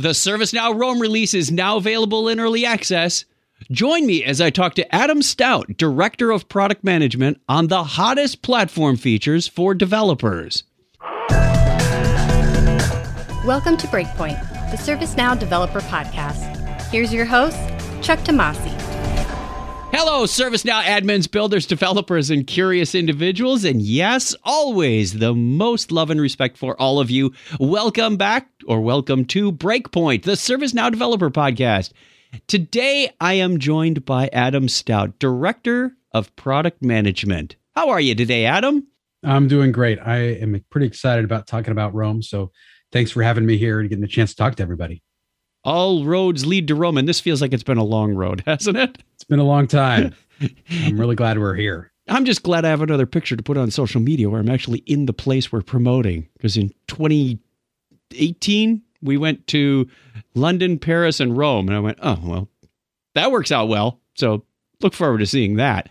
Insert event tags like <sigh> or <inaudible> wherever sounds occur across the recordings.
The ServiceNow Rome release is now available in early access. Join me as I talk to Adam Stout, Director of Product Management, on the hottest platform features for developers. Welcome to Breakpoint, the ServiceNow Developer Podcast. Here's your host, Chuck Tomasi. Hello, ServiceNow admins, builders, developers, and curious individuals. And yes, always the most love and respect for all of you. Welcome back or welcome to Breakpoint, the ServiceNow Developer Podcast. Today, I am joined by Adam Stout, Director of Product Management. How are you today, Adam? I'm doing great. I am pretty excited about talking about Rome. So thanks for having me here and getting the chance to talk to everybody. All roads lead to Rome, and this feels like it's been a long road, <laughs> hasn't it? It's been a long time. <laughs> I'm really glad we're here. I'm just glad I have another picture to put on social media where I'm actually in the place we're promoting. Because in 2018, we went to London, Paris, and Rome. And I went, oh, well, that works out well. So look forward to seeing that.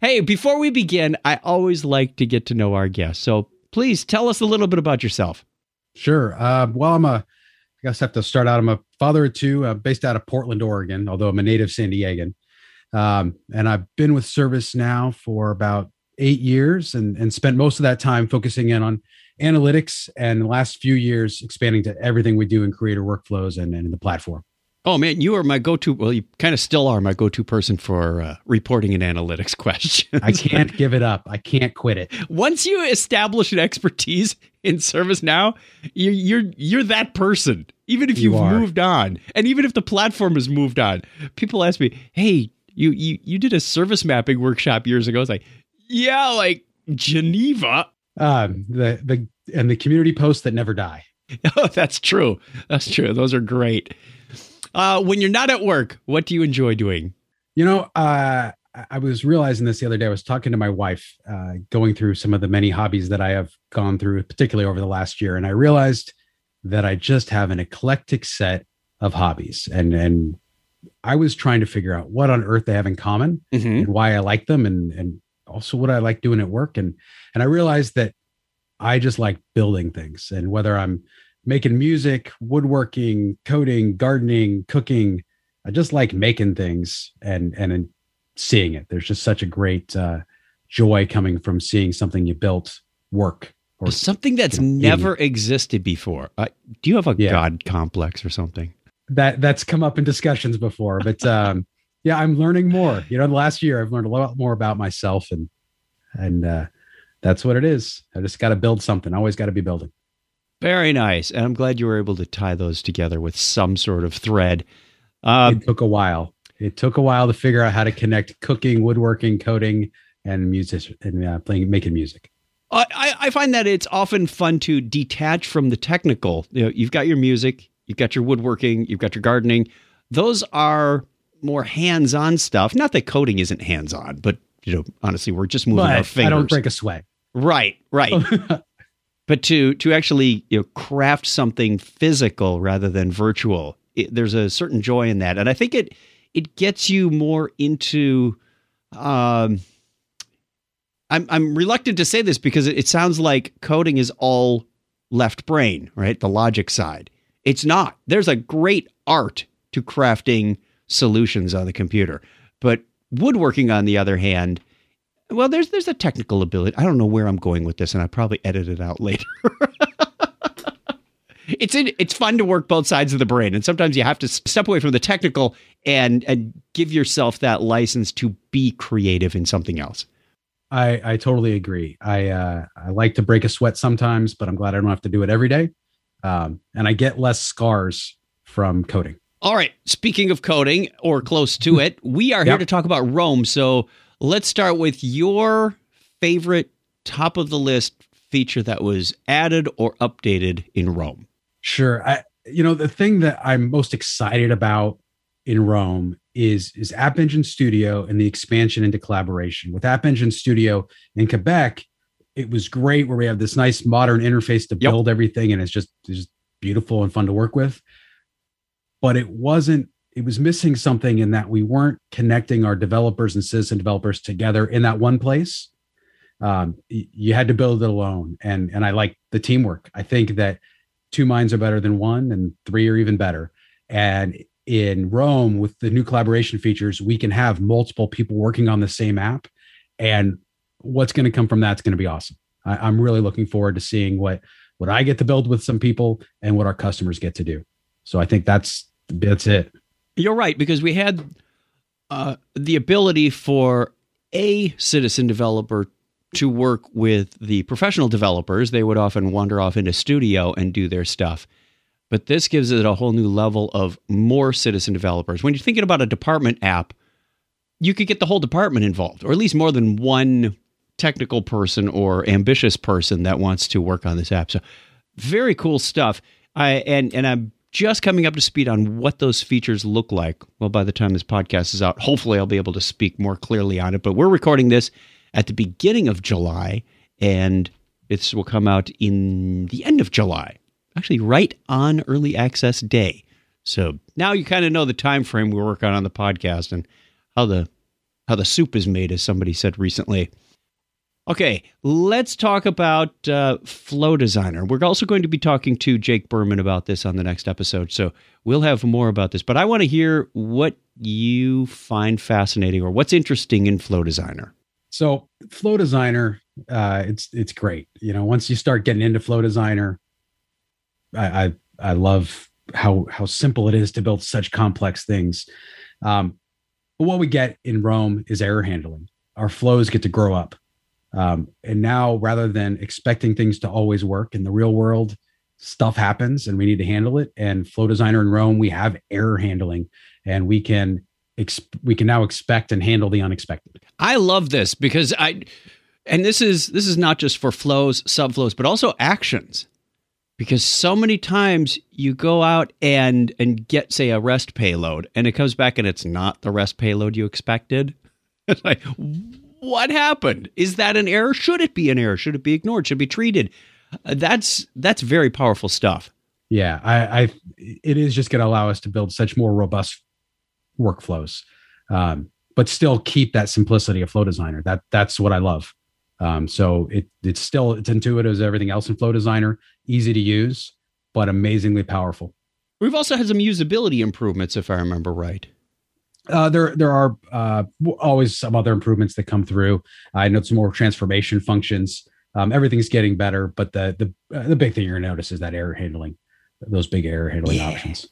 Hey, before we begin, I always like to get to know our guests. So please tell us a little bit about yourself. Sure. Uh, well, I'm a, I guess I have to start out. I'm a father of two, uh, based out of Portland, Oregon, although I'm a native San Diegan. Um, and I've been with service now for about eight years and, and spent most of that time focusing in on analytics and the last few years expanding to everything we do in creator workflows and, and in the platform. Oh man, you are my go-to. Well, you kind of still are my go-to person for uh, reporting and analytics <laughs> questions. I can't give it up. I can't quit it. Once you establish an expertise in ServiceNow, you're you're you're that person. Even if you've are. moved on, and even if the platform has moved on, people ask me, "Hey, you you you did a service mapping workshop years ago." It's like, yeah, like Geneva. Um, the the and the community posts that never die. <laughs> Oh, that's true. That's true. Those are great. Uh, when you're not at work, what do you enjoy doing? You know, uh, I- was realizing this the other day. I was talking to my wife, uh, going through some of the many hobbies that I have gone through, particularly over the last year, and I realized that I just have an eclectic set of hobbies, and and I was trying to figure out what on earth they have in common Mm-hmm. and why I like them, and and also what I like doing at work, and and I realized that I just like building things, and whether I'm making music, woodworking, coding, gardening, cooking, I just like making things and and and seeing it. There's just such a great uh, joy coming from seeing something you built work. Or Something that's you know, never existed before. Uh, do you have a Yeah. god complex or something? that that's come up in discussions before, but um, yeah, I'm learning more. You know, the last year I've learned a lot more about myself, and and uh, that's what it is. I just got to build something. I always got to be building. Very nice. And I'm glad you were able to tie those together with some sort of thread. Uh, it took a while. It took a while to figure out how to connect cooking, woodworking, coding, and music and uh, playing, making music. I, I I find that it's often fun to detach from the technical. You know, you've got your music, you've got your woodworking, you've got your gardening. Those are more hands-on stuff. Not that coding isn't hands-on, but you know, honestly, we're just moving our fingers. I don't break a sweat. right, right. <laughs> but to to actually you know craft something physical rather than virtual it, there's a certain joy in that. And i think it it gets you more into um i'm i'm reluctant to say this because it, it sounds like coding is all left brain right? The logic side. It's not. There's a great art to crafting solutions on the computer. But woodworking on the other hand well, there's there's a technical ability. I don't know where I'm going with this, and I probably edit it out later. <laughs> it's in, it's fun to work both sides of the brain, and sometimes you have to step away from the technical and and give yourself that license to be creative in something else. I, I totally agree. I uh, I like to break a sweat sometimes, but I'm glad I don't have to do it every day. Um, and I get less scars from coding. All right. Speaking of coding or close to <laughs> it, we are here Yep. to talk about Rome. So let's start with your favorite top of the list feature that was added or updated in Rome. Sure. I you know the thing that I'm most excited about in Rome is is App Engine Studio and the expansion into collaboration. With App Engine Studio in Quebec, it was great where we have this nice modern interface to Yep. build everything and it's just it's just beautiful and fun to work with. But it wasn't it was missing something in that we weren't connecting our developers and citizen developers together in that one place. Um, you had to build it alone, and and I like the teamwork. I think that two minds are better than one, and three are even better. And in Rome, with the new collaboration features, we can have multiple people working on the same app, and what's going to come from that's going to be awesome. I, I'm really looking forward to seeing what what I get to build with some people and what our customers get to do. So I think that's that's it. You're right because we had uh, the ability for a citizen developer to work with the professional developers. They would often wander off into studio and do their stuff. But this gives it a whole new level of more citizen developers. When you're thinking about a department app, you could get the whole department involved, or at least more than one technical person or ambitious person that wants to work on this app. So, very cool stuff. I and and I'm just coming up to speed on what those features look like. Well, by the time this podcast is out, hopefully I'll be able to speak more clearly on it. But we're recording this at the beginning of July, and this will come out in the end of July, actually right on early access day. So now you kind of know the time frame we're working on the podcast and how the how the soup is made, as somebody said recently. Okay, let's talk about uh, Flow Designer. We're also going to be talking to Jake Berman about this on the next episode, so we'll have more about this. But I want to hear what you find fascinating or what's interesting in Flow Designer. So Flow Designer, uh, it's it's great. You know, once you start getting into Flow Designer, I I, I love how how simple it is to build such complex things. Um, but what we get in Rome is error handling. Our flows get to grow up um, and now, rather than expecting things to always work in the real world, stuff happens and we need to handle it. And Flow Designer in Rome, we have error handling, and we can ex- we can now expect and handle the unexpected. I love this because I, and this is this is not just for flows, subflows, but also actions. Because so many times you go out and and get say a REST payload, and it comes back and it's not the REST payload you expected. <laughs> It's like what happened? Is that an error? Should it be an error? Should it be ignored? Should it be treated? Uh, that's that's very powerful stuff. Yeah, I, I it is just going to allow us to build such more robust workflows, um, but still keep that simplicity of Flow Designer. That that's what I love. Um, so it it's still it's intuitive as everything else in Flow Designer, easy to use, but amazingly powerful. We've also had some usability improvements, if I remember right. Uh, there there are uh, always some other improvements that come through. I know some more transformation functions. Um, everything's getting better, but the the uh, the big thing you're gonna notice is that error handling, those big error handling yeah. options.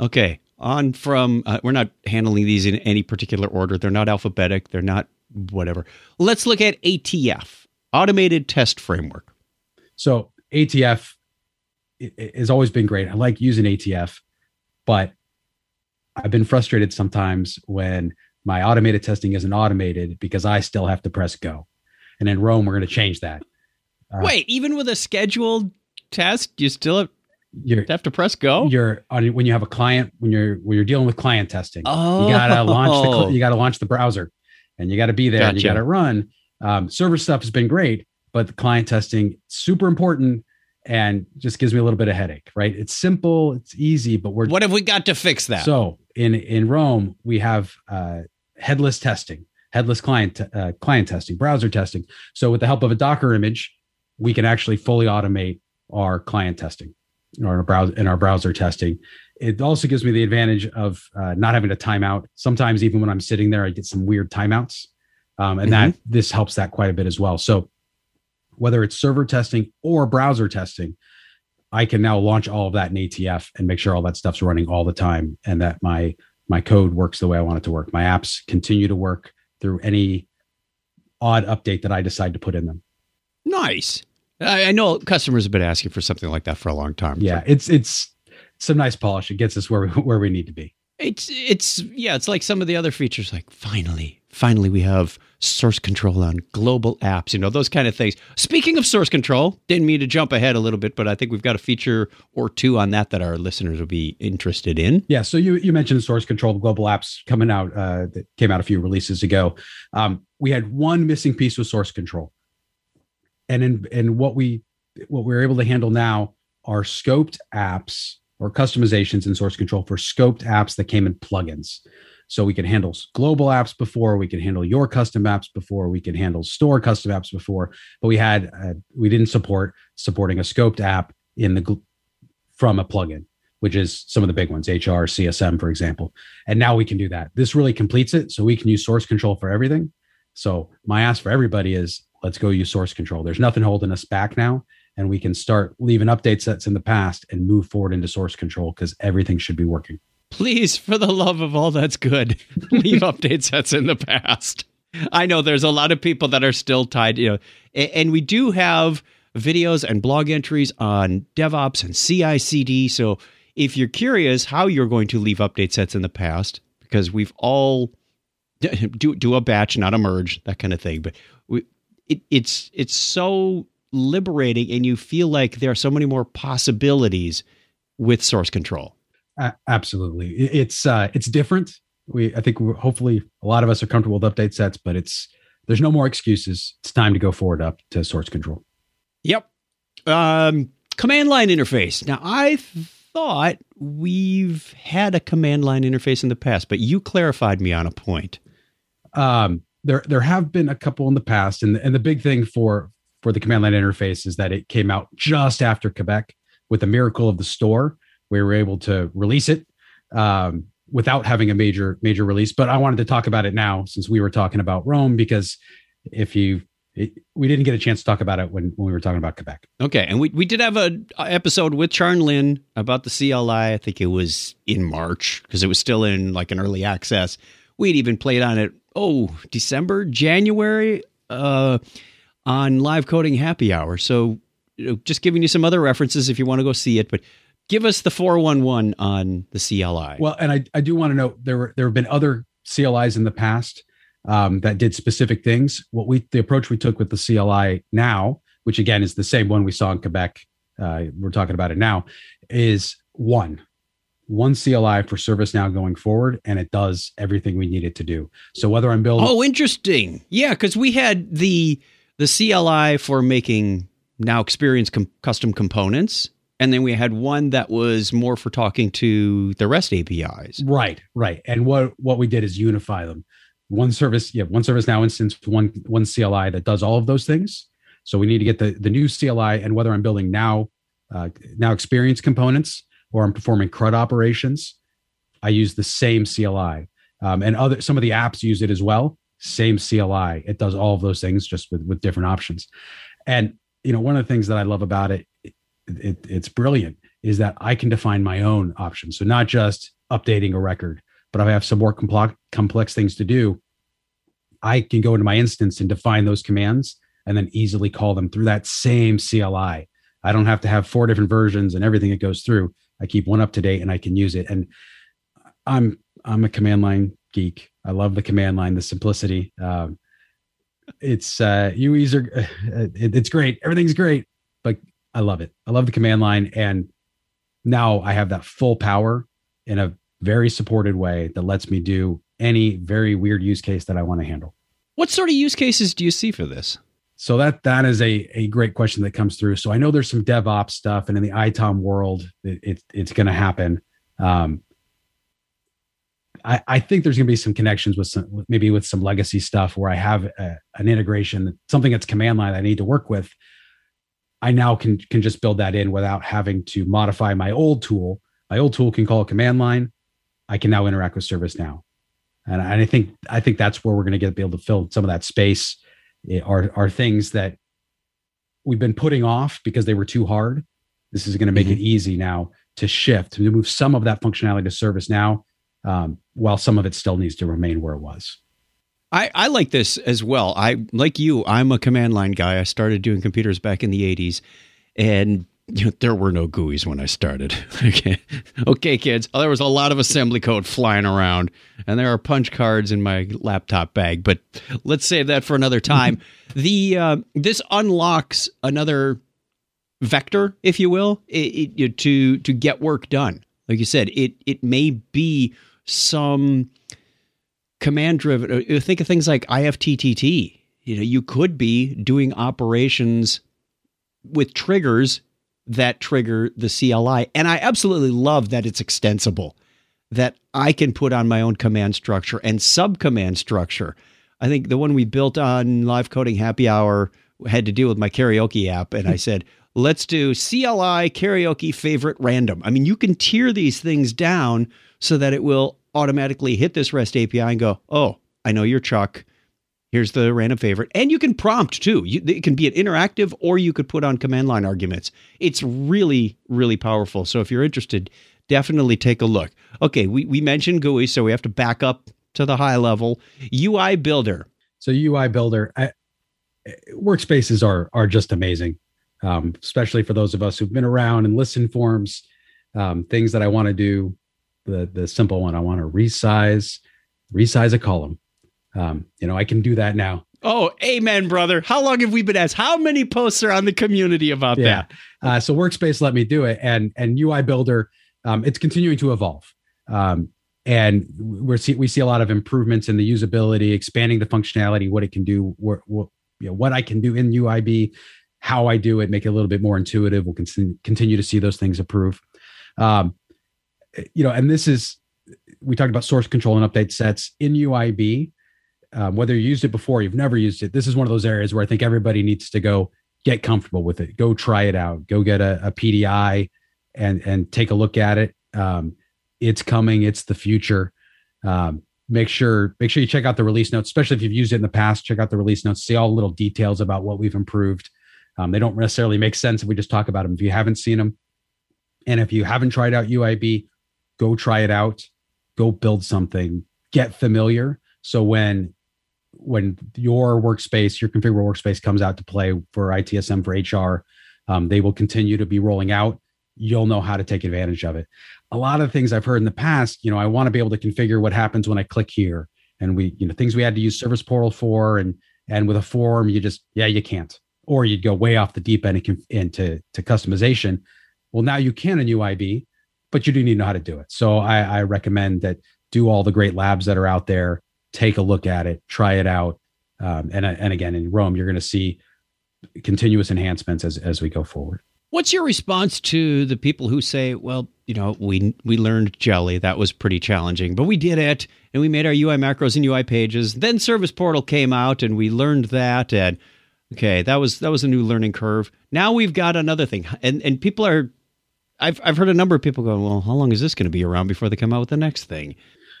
Okay, on from uh, we're not handling these in any particular order. They're not alphabetic. They're not whatever. Let's look at ATF, Automated Test Framework. So ATF has always been great. I like using ATF, but I've been frustrated sometimes when my automated testing isn't automated because I still have to press go. And in Rome, we're going to change that. Uh, Wait, even with a scheduled test, you still have, you have to press go. You're on when you have a client when you're when you're dealing with client testing. Oh. You gotta launch the you gotta launch the browser, and you got to be there. Gotcha. and You got to run. Um, server stuff has been great, but the client testing super important and just gives me a little bit of headache. Right? It's simple, it's easy, but we're what have we got to fix that? So in in Rome, we have uh, headless testing, headless client uh, client testing, browser testing. So with the help of a Docker image, we can actually fully automate our client testing or our browser in our browser testing. It also gives me the advantage of uh, not having to timeout. Sometimes even when I'm sitting there, I get some weird timeouts, um, and mm-hmm. that this helps that quite a bit as well. So whether it's server testing or browser testing, I can now launch all of that in ATF and make sure all that stuff's running all the time and that my my code works the way I want it to work. My apps continue to work through any odd update that I decide to put in them. Nice. I, I know customers have been asking for something like that for a long time. Yeah, it's it's some nice polish. It gets us where we, where we need to be. It's it's yeah, it's like some of the other features like finally finally we have source control on global apps, you know, those kind of things. Speaking of source control, didn't mean to jump ahead a little bit, but I think we've got a feature or two on that that our listeners will be interested in. Yeah. So you, you mentioned source control global apps coming out, uh, that came out a few releases ago. Um, we had one missing piece with source control. And in, and what we, what we're able to handle now are scoped apps or customizations in source control for scoped apps that came in plugins. So we could handle global apps before, we could handle your custom apps before, we could handle store custom apps before, but we had uh, we didn't support supporting a scoped app in the from a plugin, which is some of the big ones, HR, CSM, for example. And now we can do that. This really completes it. So we can use source control for everything. So my ask for everybody is let's go use source control. There's nothing holding us back now. And we can start leaving update sets in the past and move forward into source control because everything should be working. Please, for the love of all that's good, <laughs> leave update sets in the past. I know there's a lot of people that are still tied, you know, and we do have videos and blog entries on DevOps and CI CD. So if you're curious how you're going to leave update sets in the past, because we've all <laughs> do do a batch, not a merge, that kind of thing. But we, it, it's it's so liberating, and you feel like there are so many more possibilities with source control. Uh, absolutely, it's uh, it's different. We I think hopefully a lot of us are comfortable with update sets, but it's there's no more excuses. It's time to go forward up to source control. Yep. Um, command line interface. Now I thought we've had a command line interface in the past, but you clarified me on a point. Um, there there have been a couple in the past, and and the big thing for for the command line interface is that it came out just after Quebec with the miracle of the store. We were able to release it um, without having a major major release. But I wanted to talk about it now since we were talking about Rome because if you it, we didn't get a chance to talk about it when, when we were talking about Quebec. Okay, and we, we did have a, episode with Charn Lin about the CLI. I think it was in March because it was still in like an early access. We'd even played on it. Oh, December, January, uh, on live coding happy hour. So you know, just giving you some other references if you want to go see it, but give us the 411 on the CLI. Well, and I, I do want to note there were there have been other CLIs in the past um, that did specific things. What we the approach we took with the CLI now, which again is the same one we saw in Quebec, uh, we're talking about it now, is one one CLI for ServiceNow going forward, and it does everything we need it to do. So whether I'm building, oh, interesting, yeah, because we had the the CLI for making now experience com- custom components. And then we had one that was more for talking to the REST APIs. Right, right. And what what we did is unify them one service, yeah, one service now instance, one one CLI that does all of those things. So we need to get the the new CLI, and whether I'm building now uh, now experience components or I'm performing CRUD operations, I use the same CLI. Um, and other some of the apps use it as well. Same CLI. It does all of those things just with with different options. And you know, one of the things that I love about it, it, it it's brilliant, is that I can define my own options. So not just updating a record, but if I have some more complex complex things to do, I can go into my instance and define those commands and then easily call them through that same CLI. I don't have to have four different versions and everything it goes through. I keep one up to date and I can use it. And I'm I'm a command line geek. I love the command line, the simplicity. Um, it's uh, UEs <laughs> are it, it's great. Everything's great, but I love it. I love the command line, and now I have that full power in a very supported way that lets me do any very weird use case that I want to handle. What sort of use cases do you see for this? So that that is a, a great question that comes through. So I know there's some DevOps stuff, and in the ITOM world, it, it it's going to happen. Um, I, I think there's going to be some connections with some maybe with some legacy stuff where I have a, an integration, something that's command line I need to work with. I now can can just build that in without having to modify my old tool. My old tool can call a command line. I can now interact with ServiceNow and I think I think that's where we're going to get be able to fill some of that space. Eh, are are things that we've been putting off because they were too hard. This is going to make mm-hmm. it easy now to shift to move some of that functionality to ServiceNow, um, while some of it still needs to remain where it was. I, I like this as well. I like you. I'm a command line guy. I started doing computers back in the 80s, and you know, there were no GUIs when I started. <laughs> okay. okay, kids. Oh, there was a lot of assembly code flying around, and there are punch cards in my laptop bag. But let's save that for another time. <laughs> the uh, this unlocks another vector, if you will, it, it, to to get work done. Like you said, it it may be some command driven. Uh, think of things like IFTTT. You know, you could be doing operations with triggers that trigger the CLI. And I absolutely love that it's extensible, that I can put on my own command structure and sub command structure. I think the one we built on live coding happy hour had to deal with my karaoke app. And I <laughs> said, let's do CLI karaoke favorite random. I mean, you can tier these things down so that it will automatically hit this REST API and go, oh, I know you're Chuck. Here's the random favorite. And you can prompt too. You, it can be an interactive or you could put on command line arguments. It's really, really powerful. So if you're interested, definitely take a look. Okay, we, we mentioned GUI, so we have to back up to the high level. UI Builder. So UI Builder, I, workspaces are are just amazing, um, especially for those of us who've been around and listen forms. Um, things that I want to do, the the simple one, I want to resize, resize a column. Um, you know, I can do that now. Oh, amen, brother. How long have we been asked? How many posts are on the community about yeah. that? Uh, so Workspace let me do it, and and UI Builder, um, it's continuing to evolve. Um, and we're see, we see a lot of improvements in the usability, expanding the functionality, what it can do, what, what you know what I can do in UIB, how I do it, make it a little bit more intuitive. We'll con- continue to see those things improve. Um, you know, and this is we talked about source control and update sets in UIB. Um, whether you used it before, you've never used it. This is one of those areas where I think everybody needs to go get comfortable with it. Go try it out. Go get a, a PDI and and take a look at it. Um, it's coming. It's the future. Um, make sure make sure you check out the release notes, especially if you've used it in the past. Check out the release notes, see all the little details about what we've improved. Um, they don't necessarily make sense if we just talk about them. If you haven't seen them, and if you haven't tried out UIB, go try it out. Go build something. Get familiar. So when when your workspace, your configurable workspace comes out to play for ITSM for HR, um, they will continue to be rolling out. You'll know how to take advantage of it a lot of things I've heard in the past, you know, I want to be able to configure what happens when I click here. And we, you know, things we had to use service portal for and and with a form, you just, yeah, you can't. Or you'd go way off the deep end into to customization. Well, now you can in UIB, but you do need to know how to do it. So I, I recommend that do all the great labs that are out there, take a look at it, try it out. Um, and, and again, in Rome, you're going to see continuous enhancements as, as we go forward. What's your response to the people who say, well, you know, we we learned Jelly, that was pretty challenging, but we did it and we made our UI macros and UI pages. Then Service Portal came out and we learned that and okay, that was that was a new learning curve. Now we've got another thing. And and people are I've I've heard a number of people go, well, how long is this going to be around before they come out with the next thing?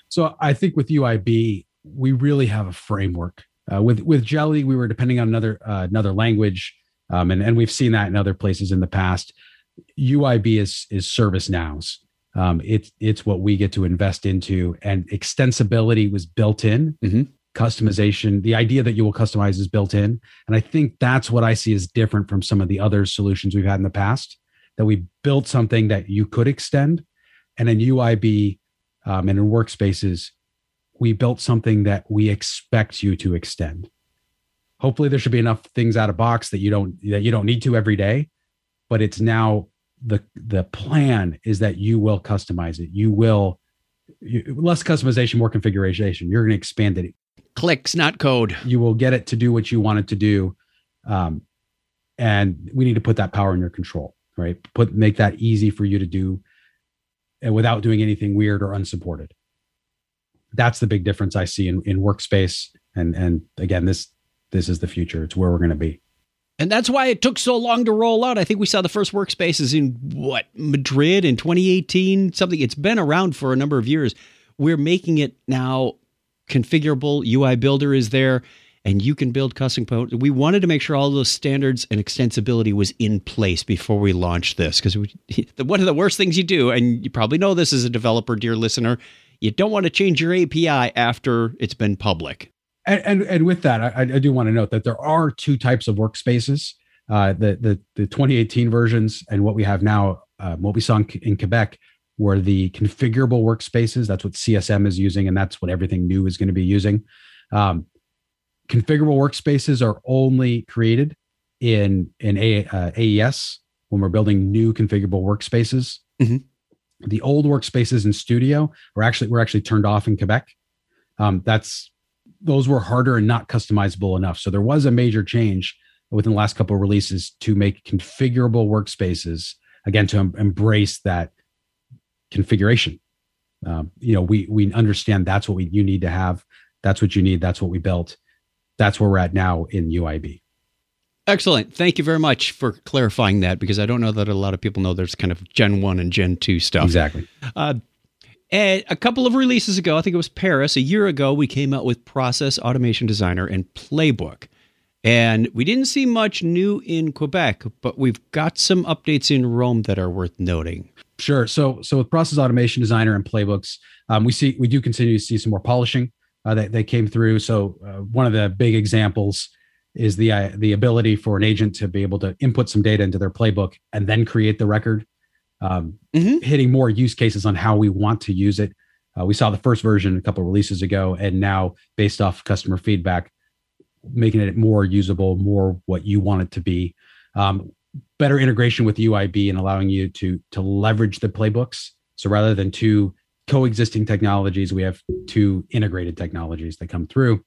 So I think with UIB, we really have a framework. Uh, with with Jelly, we were depending on another uh, another language um, and and we've seen that in other places in the past. UIB is is ServiceNow's. Um, it's it's what we get to invest into, and extensibility was built in. Mm-hmm. Customization, the idea that you will customize is built in, and I think that's what I see as different from some of the other solutions we've had in the past. That we built something that you could extend, and in UIB um, and in workspaces, we built something that we expect you to extend. Hopefully there should be enough things out of box that you don't that you don't need to every day but it's now the the plan is that you will customize it. You will you, less customization more configuration. You're going to expand it. Clicks not code. You will get it to do what you want it to do. Um, and we need to put that power in your control right put make that easy for you to do uh, without doing anything weird or unsupported that's the big difference i see in, in workspace and and again this this is the future. It's where we're going to be. And that's why it took so long to roll out. I think we saw the first workspaces in what, Madrid in 2018, something. It's been around for a number of years. We're making it now configurable. UI Builder is there, and you can build custom components. We wanted to make sure all those standards and extensibility was in place before we launched this because <laughs> one of the worst things you do, and you probably know this as a developer, dear listener, you don't want to change your API after it's been public and, and, and with that, I, I, do want to note that there are two types of workspaces: uh, the the the 2018 versions and what we have now. Uh, what we saw in, in, Quebec were the configurable workspaces. That's what CSM is using, and that's what everything new is going to be using. Um, configurable workspaces are only created in in A, uh, AES when we're building new configurable workspaces. Mm-hmm. The old workspaces in Studio were actually were actually turned off in Quebec. Um, that's those were harder and not customizable enough. So there was a major change within the last couple of releases to make configurable workspaces again to em- embrace that configuration. Um, you know, we we understand that's what we you need to have. That's what you need. That's what we built. That's where we're at now in UIB. Excellent. Thank you very much for clarifying that because I don't know that a lot of people know there's kind of Gen 1 and Gen 2 stuff. Exactly. Uh, and a couple of releases ago, I think it was Paris, a year ago, we came out with Process Automation Designer and Playbook. And we didn't see much new in Quebec, but we've got some updates in Rome that are worth noting. Sure. So, so with Process Automation Designer and Playbooks, um, we see we do continue to see some more polishing uh, that, that came through. So, uh, one of the big examples is the uh, the ability for an agent to be able to input some data into their playbook and then create the record um, mm-hmm. hitting more use cases on how we want to use it uh, we saw the first version a couple releases ago and now based off customer feedback making it more usable more what you want it to be um, better integration with uib and allowing you to to leverage the playbooks so rather than two coexisting technologies we have two integrated technologies that come through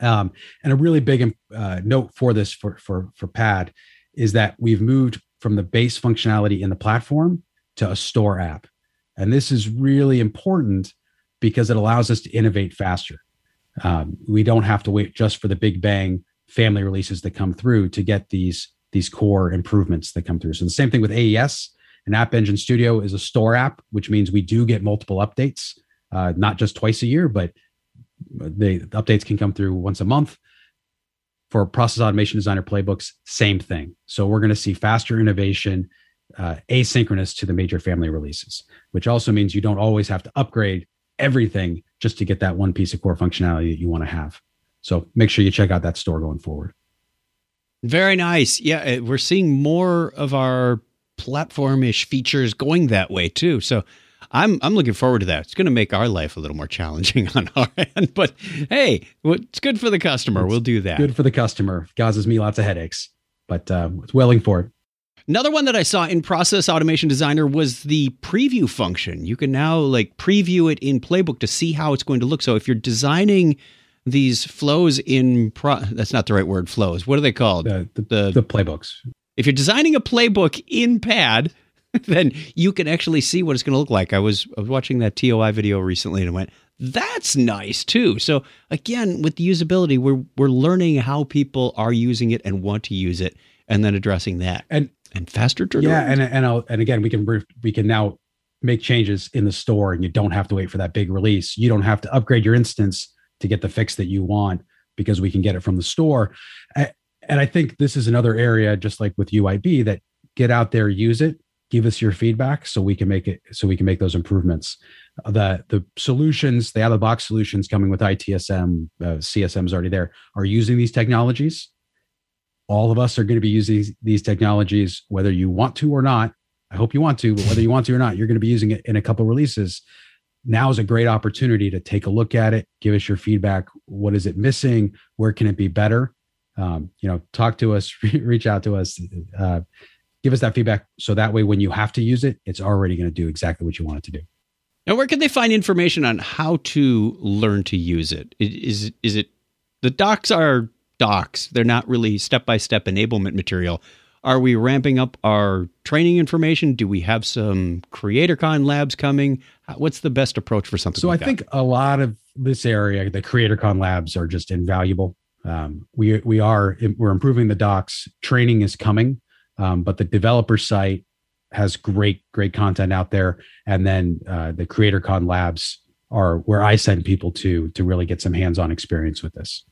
um, and a really big uh, note for this for for for Pad is that we've moved from the base functionality in the platform to a store app, and this is really important because it allows us to innovate faster. Um, we don't have to wait just for the big bang family releases that come through to get these these core improvements that come through. So the same thing with AES. An App Engine Studio is a store app, which means we do get multiple updates, uh, not just twice a year, but the updates can come through once a month. For process automation designer playbooks, same thing. So we're going to see faster innovation, uh, asynchronous to the major family releases, which also means you don't always have to upgrade everything just to get that one piece of core functionality that you want to have. So make sure you check out that store going forward. Very nice. Yeah, we're seeing more of our platformish features going that way too. So I'm I'm looking forward to that. It's going to make our life a little more challenging <laughs> on our end, but hey, it's good for the customer. It's we'll do that. Good for the customer. Causes me lots of headaches, but uh, it's willing for it. Another one that I saw in Process Automation Designer was the preview function. You can now like preview it in Playbook to see how it's going to look. So if you're designing these flows in pro that's not the right word flows. What are they called? The the, the, the playbooks. If you're designing a playbook in pad, <laughs> then you can actually see what it's going to look like. I was, I was watching that TOI video recently and I went, that's nice too. So again, with the usability, we're we're learning how people are using it and want to use it, and then addressing that and and faster turnaround. Yeah, and and I'll, and again, we can we can now make changes in the store, and you don't have to wait for that big release. You don't have to upgrade your instance to get the fix that you want because we can get it from the store. And I think this is another area, just like with UIB, that get out there, use it, give us your feedback so we can make it so we can make those improvements. The the solutions the out of the box solutions coming with itsm uh, csm is already there are using these technologies. All of us are going to be using these technologies whether you want to or not. I hope you want to but whether you want to or not you're going to be using it in a couple releases. Now is a great opportunity to take a look at it give us your feedback. What is it missing? Where can it be better um, you know talk to us <laughs> reach out to us uh, give us that feedback so that way when you have to use it, it's already going to do exactly what you want it to do. Now, where can they find information on how to learn to use it? Is is it the docs are docs? They're not really step by step enablement material. Are we ramping up our training information? Do we have some CreatorCon labs coming? What's the best approach for something? So like I think a lot of this area, the CreatorCon labs are just invaluable. Um, we we are we're improving the docs. Training is coming. Um, but the developer site has great, great content out there. And then uh, the CreatorCon labs are where I send people to to really get some hands-on experience with this.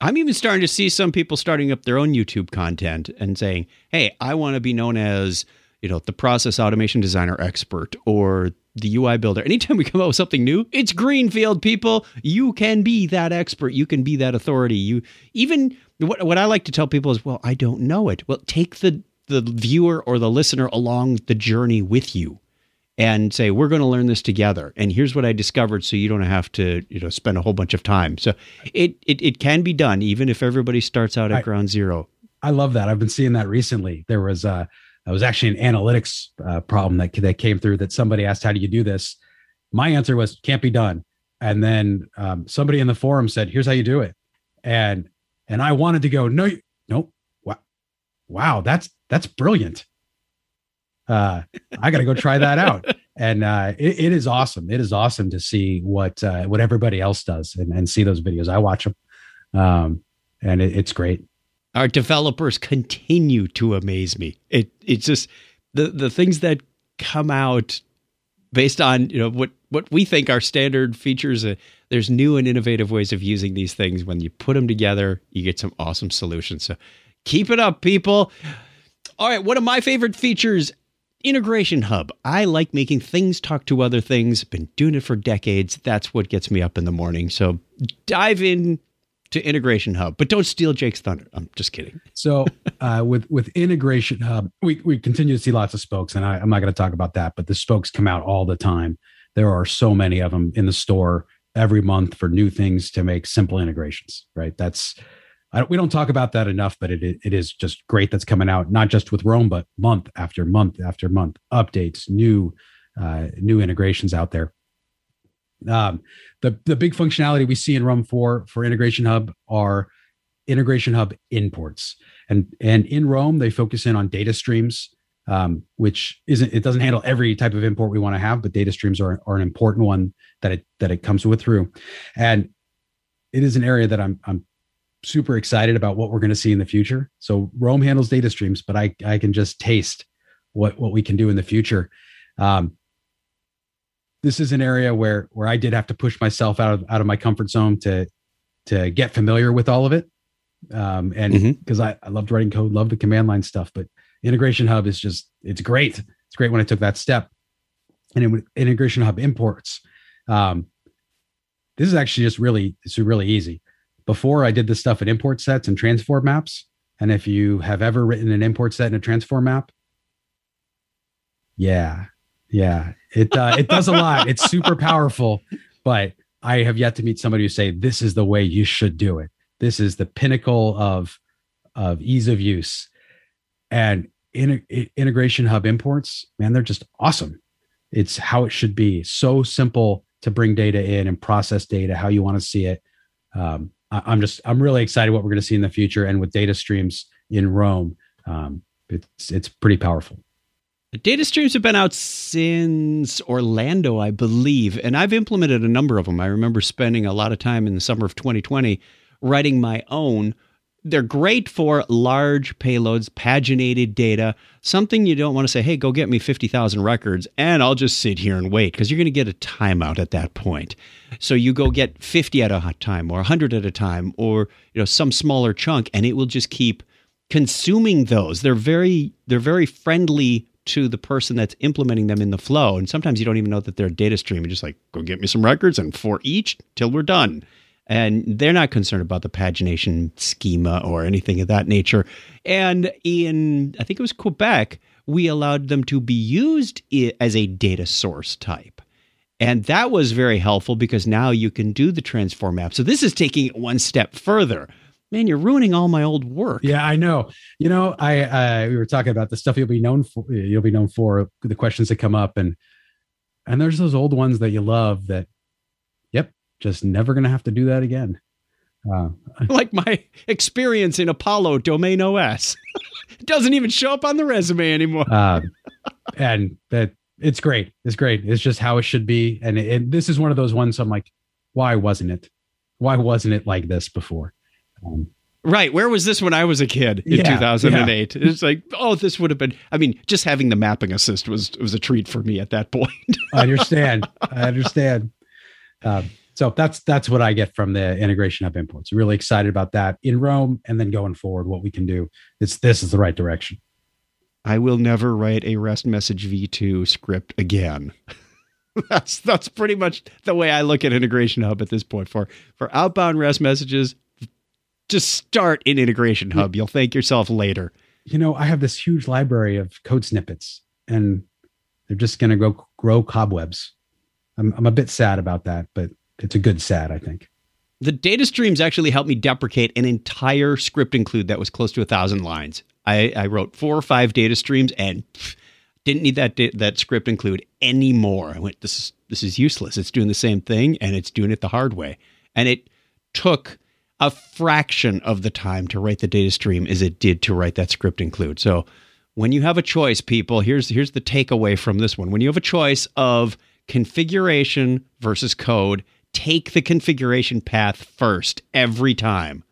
I'm even starting to see some people starting up their own YouTube content and saying, "Hey, I want to be known as, you know, the process automation designer expert or the UI builder." Anytime we come out with something new, it's greenfield people. You can be that expert. You can be that authority. You even what what I like to tell people is, well, I don't know it. Well, take the the viewer or the listener along the journey with you and say we're going to learn this together and here's what i discovered so you don't have to you know spend a whole bunch of time so it it, it can be done even if everybody starts out at I, ground zero i love that i've been seeing that recently there was uh it was actually an analytics uh, problem that that came through that somebody asked how do you do this my answer was can't be done and then um, somebody in the forum said here's how you do it and and I wanted to go, no, nope. Wow, wow, that's that's brilliant. Uh, I got to go try that out. <laughs> And uh, it, it is awesome. It is awesome to see what uh, what everybody else does and, and see those videos. I watch them, um, and it, it's great. Our developers continue to amaze me. It it's just the the things that come out based on you know what what we think are standard features. Uh, there's new and innovative ways of using these things. When you put them together, you get some awesome solutions. So keep it up, people. All right, one of my favorite features Integration Hub. I like making things talk to other things. Been doing it for decades. That's what gets me up in the morning. So dive in to Integration Hub, but don't steal Jake's thunder. I'm just kidding. So uh, with with Integration Hub, we we continue to see lots of spokes, and I, I'm not going to talk about that. But the spokes come out all the time. There are so many of them in the store every month for new things to make simple integrations. Right. That's don't, we don't talk about that enough, but it it is just great that's coming out not just with Rome, but month after month after month updates, new uh, new integrations out there. Um, the the big functionality we see in Rome four for Integration Hub are Integration Hub imports, and and in Rome they focus in on data streams, um, which isn't it doesn't handle every type of import we want to have, but data streams are are an important one that it that it comes with through, and it is an area that I'm I'm super excited about what we're going to see in the future. So Rome handles data streams, but I I can just taste what what we can do in the future. Um, this is an area where where I did have to push myself out of out of my comfort zone to to get familiar with all of it. Um, and because mm-hmm. I, I loved writing code, love the command line stuff, but Integration Hub is just it's great. It's great when I took that step. And in Integration Hub imports, um, this is actually just really it's really easy. Before I did this stuff in import sets and transform maps, and if you have ever written an import set and a transform map, yeah, yeah, it uh, it does a lot. It's super powerful, but I have yet to meet somebody who say this is the way you should do it. This is the pinnacle of of ease of use, and in, integration hub imports. Man, they're just awesome. It's how it should be. So simple to bring data in and process data how you want to see it. Um, I, am just I'm really excited what we're going to see in the future, and with data streams in Rome, um, it's it's pretty powerful. Data streams have been out since Orlando, I believe, and I've implemented a number of them. I remember spending a lot of time in the summer of 2020 writing my own. They're great for large payloads, paginated data, something you don't want to say, hey, go get me 50,000 records, and I'll just sit here and wait because you're going to get a timeout at that point. So you go get 50 at a time or 100 at a time or you know some smaller chunk, and it will just keep consuming those. They're very they're very friendly to the person that's implementing them in the flow. And sometimes you don't even know that they're a data stream. You're just like, go get me some records and for each till we're done. And they're not concerned about the pagination schema or anything of that nature. And in, I think it was Quebec, we allowed them to be used as a data source type. And that was very helpful because now you can do the transform map. So this is taking it one step further man, you're ruining all my old work. Yeah, I know. You know, I uh, we were talking about the stuff you'll be known for. You'll be known for the questions that come up, and and there's those old ones that you love. That, yep, just never gonna have to do that again. Uh, <laughs> like my experience in Apollo Domain OS. <laughs> it doesn't even show up on the resume anymore. uh, and that it's great. It's great. It's just how it should be. And, and this is one of those ones. I'm like, why wasn't it? Why wasn't it like this before? Um, right. Where was this when I was a kid in yeah, 2008? Yeah. It's like, oh, this would have been. I mean, just having the mapping assist was was a treat for me at that point. <laughs> I understand. I understand. Um, so that's that's what I get from the integration of imports. Really excited about that in Rome, and then going forward, what we can do. It's this is the right direction. I will never write a REST message v2 script again. <laughs> that's that's pretty much the way I look at Integration Hub at this point. For for outbound REST messages, just start in Integration Hub. You'll thank yourself later. You know, I have this huge library of code snippets, and they're just going to go grow cobwebs. I'm, I'm a bit sad about that, but it's a good sad, I think. The data streams actually helped me deprecate an entire script include that was close to a thousand lines. I, I wrote four or five data streams and pff, didn't need that that script include anymore. I went, this is this is useless. It's doing the same thing and it's doing it the hard way. And it took a fraction of the time to write the data stream as it did to write that script include. So when you have a choice, people, here's here's the takeaway from this one. When you have a choice of configuration versus code, take the configuration path first every time.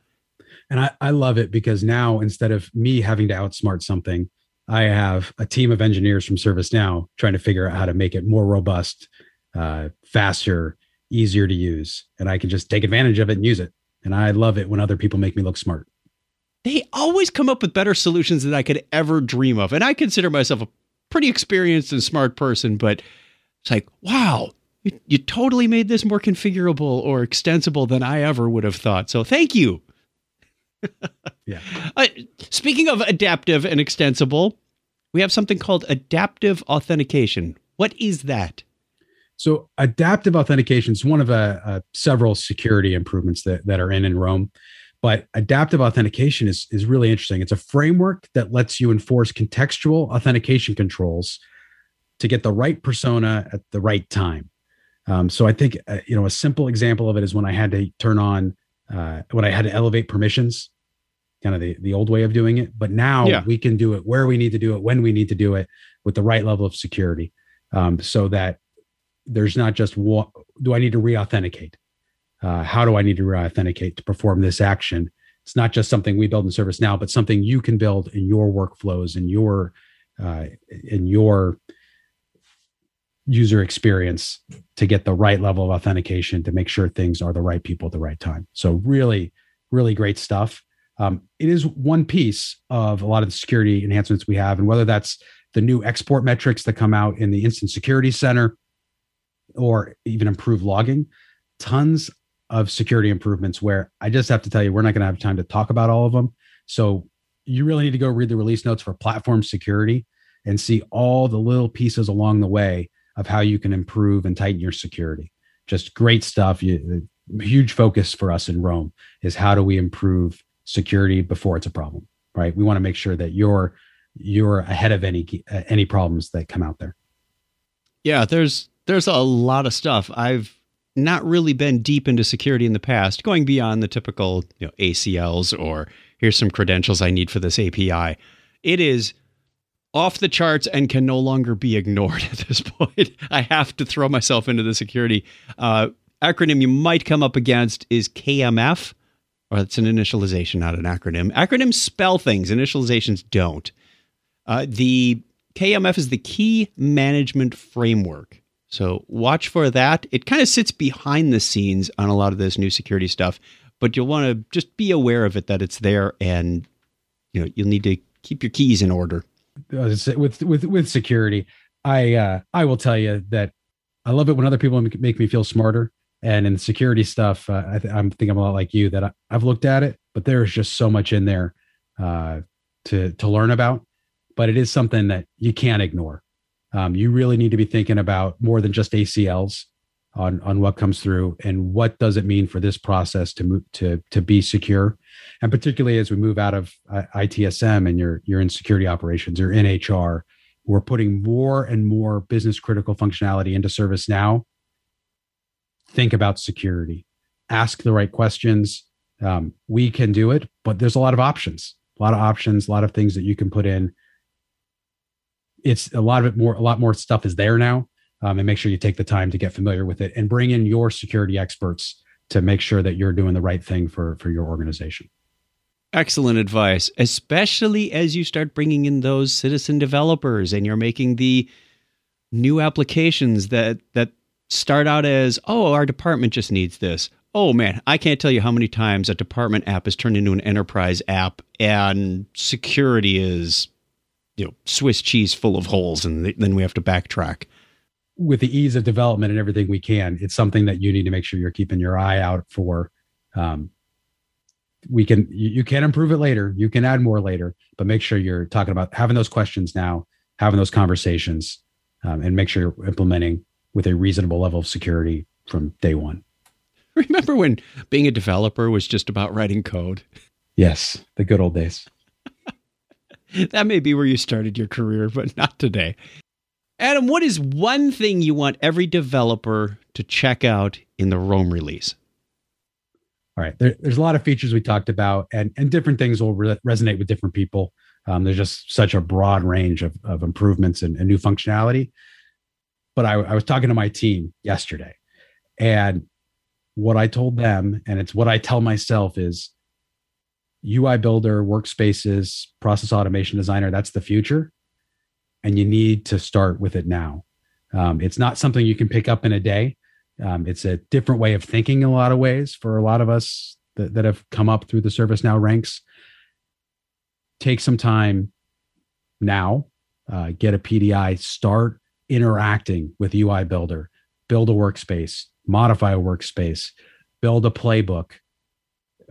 And I, I love it because now instead of me having to outsmart something, I have a team of engineers from ServiceNow trying to figure out how to make it more robust, uh, faster, easier to use. And I can just take advantage of it and use it. And I love it when other people make me look smart. They always come up with better solutions than I could ever dream of. And I consider myself a pretty experienced and smart person, but it's like, wow, you, you totally made this more configurable or extensible than I ever would have thought. So thank you. <laughs> yeah. Uh, speaking of adaptive and extensible, we have something called adaptive authentication. What is that? So, adaptive authentication is one of uh, uh, several security improvements that, that are in in Rome. But adaptive authentication is, is really interesting. It's a framework that lets you enforce contextual authentication controls to get the right persona at the right time. Um, so I think uh, you know a simple example of it is when I had to turn on uh, when I had to elevate permissions, kind of the the old way of doing it. But now yeah. we can do it where we need to do it, when we need to do it, with the right level of security, um, so that there's not just what do I need to re-authenticate? Uh, how do I need to re-authenticate to perform this action? It's not just something we build in ServiceNow, but something you can build in your workflows in your uh, in your user experience to get the right level of authentication to make sure things are the right people at the right time. So really, really great stuff. Um, it is one piece of a lot of the security enhancements we have, and whether that's the new export metrics that come out in the Instance Security Center or even improved logging, tons of security improvements where I just have to tell you, we're not going to have time to talk about all of them. So you really need to go read the release notes for platform security and see all the little pieces along the way of how you can improve and tighten your security. Just great stuff. You, huge focus for us in Rome is how do we improve security before it's a problem, right? We want to make sure that you're you're ahead of any any problems that come out there. Yeah, there's there's a lot of stuff. I've not really been deep into security in the past, going beyond the typical you know, ACLs or here's some credentials I need for this API. It is off the charts and can no longer be ignored <laughs> at this point. I have to throw myself into the security. Uh, acronym you might come up against is KMF, or it's an initialization, not an acronym. Acronyms spell things, initializations don't. Uh, the KMF is the Key Management Framework. So watch for that. It kind of sits behind the scenes on a lot of this new security stuff, but you'll want to just be aware of it that it's there and you know you'll need to keep your keys in order. With with with security i uh i will tell you that i love it when other people make me feel smarter. And in security stuff uh, I, th- I think i'm a lot like you that I, i've looked at it but there is just so much in there uh to to learn about. But it is something that you can't ignore um, you really need to be thinking about more than just acls on on what comes through and what does it mean for this process to move to to be secure. And particularly as we move out of uh, ITSM and you're you're in security operations or in HR we're putting more and more business critical functionality into service now. think about security. Ask the right questions. Um, we can do it but there's a lot of options a lot of options a lot of things that you can put in it's a lot of it more a lot more stuff is there now um, and make sure you take the time to get familiar with it and bring in your security experts to make sure that you're doing the right thing for for your organization. Excellent advice especially as you start bringing in those citizen developers and you're making the new applications that that start out as oh our department just needs this. Oh man i can't tell you how many times a department app is turned into an enterprise app and security is you know swiss cheese full of holes and then we have to backtrack with the ease of development and everything we can, it's something that you need to make sure you're keeping your eye out for. Um, we can you, you can improve it later, you can add more later, but make sure you're talking about having those questions now, having those conversations, um, and make sure you're implementing with a reasonable level of security from day one. Remember when being a developer was just about writing code? Yes, the good old days. <laughs> that may be where you started your career, but not today. Adam, what is one thing you want every developer to check out in the Rome release? All right, there, there's a lot of features we talked about, and and different things will re- resonate with different people. Um, there's just such a broad range of of improvements and, and new functionality. But I, I was talking to my team yesterday, and what I told them, and it's what I tell myself, is UI builder, workspaces, process automation designer, that's the future. And you need to start with it now. Um, it's not something you can pick up in a day. Um, it's a different way of thinking in a lot of ways for a lot of us that, that have come up through the ServiceNow ranks. Take some time now, uh, get a PDI, start interacting with UI Builder, build a workspace, modify a workspace, build a playbook,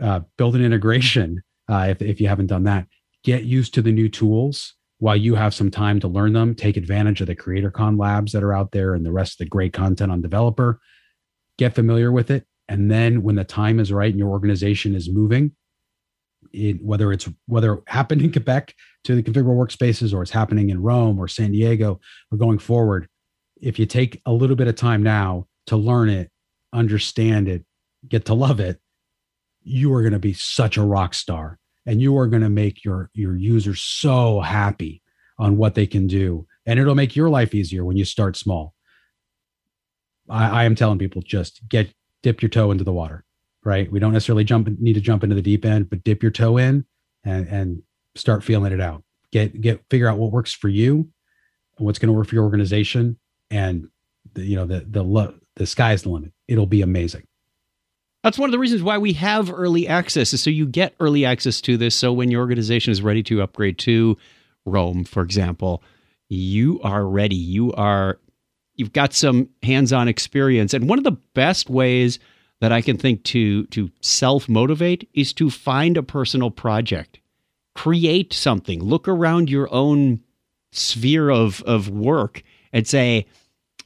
uh, build an integration uh, if, if you haven't done that. Get used to the new tools while you have some time to learn them. Take advantage of the CreatorCon labs that are out there and the rest of the great content on developer. Get familiar with it. And then when the time is right and your organization is moving, it, whether it's whether it happened in Quebec to the configurable workspaces or it's happening in Rome or San Diego or going forward, if you take a little bit of time now to learn it, understand it, get to love it, you are going to be such a rock star and you are going to make your your users so happy on what they can do and it'll make your life easier when you start small. I, I, am telling people just get dip your toe into the water right? We don't necessarily jump need to jump into the deep end but dip your toe in and and start feeling it out. Get get figure out what works for you what's going to work for your organization and the, you know the the the sky's the limit. It'll be amazing that's one of the reasons why we have early access is so you get early access to this. So when your organization is ready to upgrade to Rome, for example, you are ready. You are you've got some hands-on experience. And one of the best ways that I can think to to self-motivate is to find a personal project. Create something. Look around your own sphere of of work and say,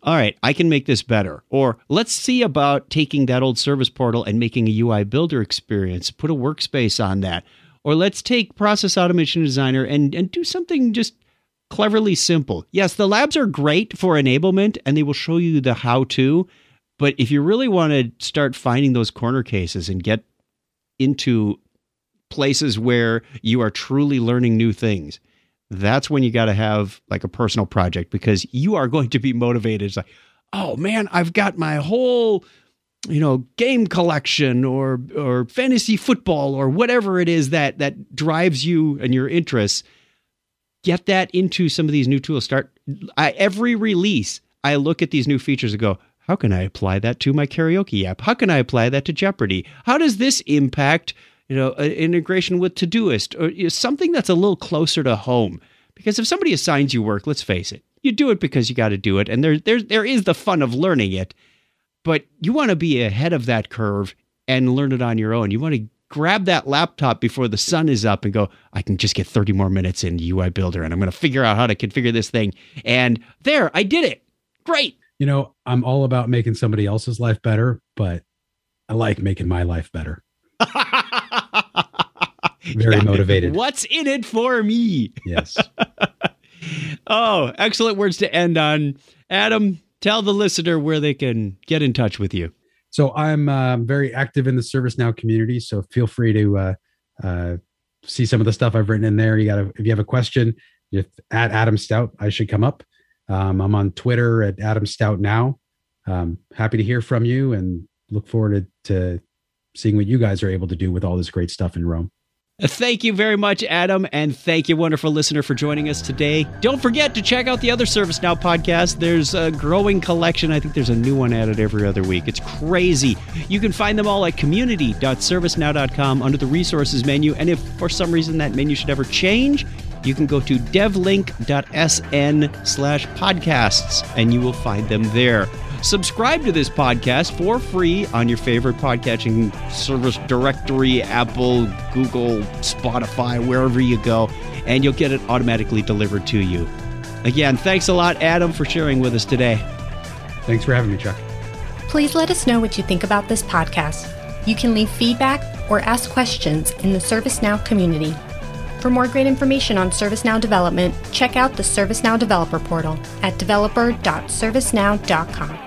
all right, I can make this better. Or let's see about taking that old service portal and making a UI builder experience, put a workspace on that. Or let's take Process Automation Designer and, and do something just cleverly simple. Yes, the labs are great for enablement and they will show you the how to. But if you really want to start finding those corner cases and get into places where you are truly learning new things, that's when you got to have like a personal project because you are going to be motivated. It's like, oh man, I've got my whole you know game collection or or fantasy football or whatever it is that that drives you and your interests. Get that into some of these new tools. Start I, every release i look at these new features and go how can i apply that to my karaoke app? How can i apply that to jeopardy? How does this impact you know, integration with Todoist or you know, something that's a little closer to home. Because if somebody assigns you work, let's face it, you do it because you got to do it, and there, there, there is the fun of learning it. But you want to be ahead of that curve and learn it on your own. You want to grab that laptop before the sun is up and go, I can just get 30 more minutes in UI Builder and I'm going to figure out how to configure this thing. And there, I did it. Great. You know, I'm all about making somebody else's life better, but I like making my life better. Very yeah. motivated. What's in it for me? Yes. <laughs> oh, excellent words to end on. Adam, tell the listener where they can get in touch with you. So I'm uh, very active in the ServiceNow community. So feel free to uh, uh, see some of the stuff I've written in there. You got to, if you have a question, if at Adam Stout, I should come up. Um, I'm on Twitter at Adam Stout now. Um, happy to hear from you and look forward to, to seeing what you guys are able to do with all this great stuff in Rome. Thank you very much, Adam, and thank you, wonderful listener, for joining us today. Don't forget to check out the other ServiceNow podcast. There's a growing collection. I think there's a new one added every other week. It's crazy. You can find them all at community.servicenow.com under the resources menu. And if for some reason that menu should ever change, you can go to devlink.sn slash podcasts and you will find them there. Subscribe to this podcast for free on your favorite podcatching service directory, Apple, Google, Spotify, wherever you go, and you'll get it automatically delivered to you. Again, thanks a lot, Adam, for sharing with us today. Thanks for having me, Chuck. Please let us know what you think about this podcast. You can leave feedback or ask questions in the ServiceNow community. For more great information on ServiceNow development, check out the ServiceNow Developer Portal at developer.servicenow.com.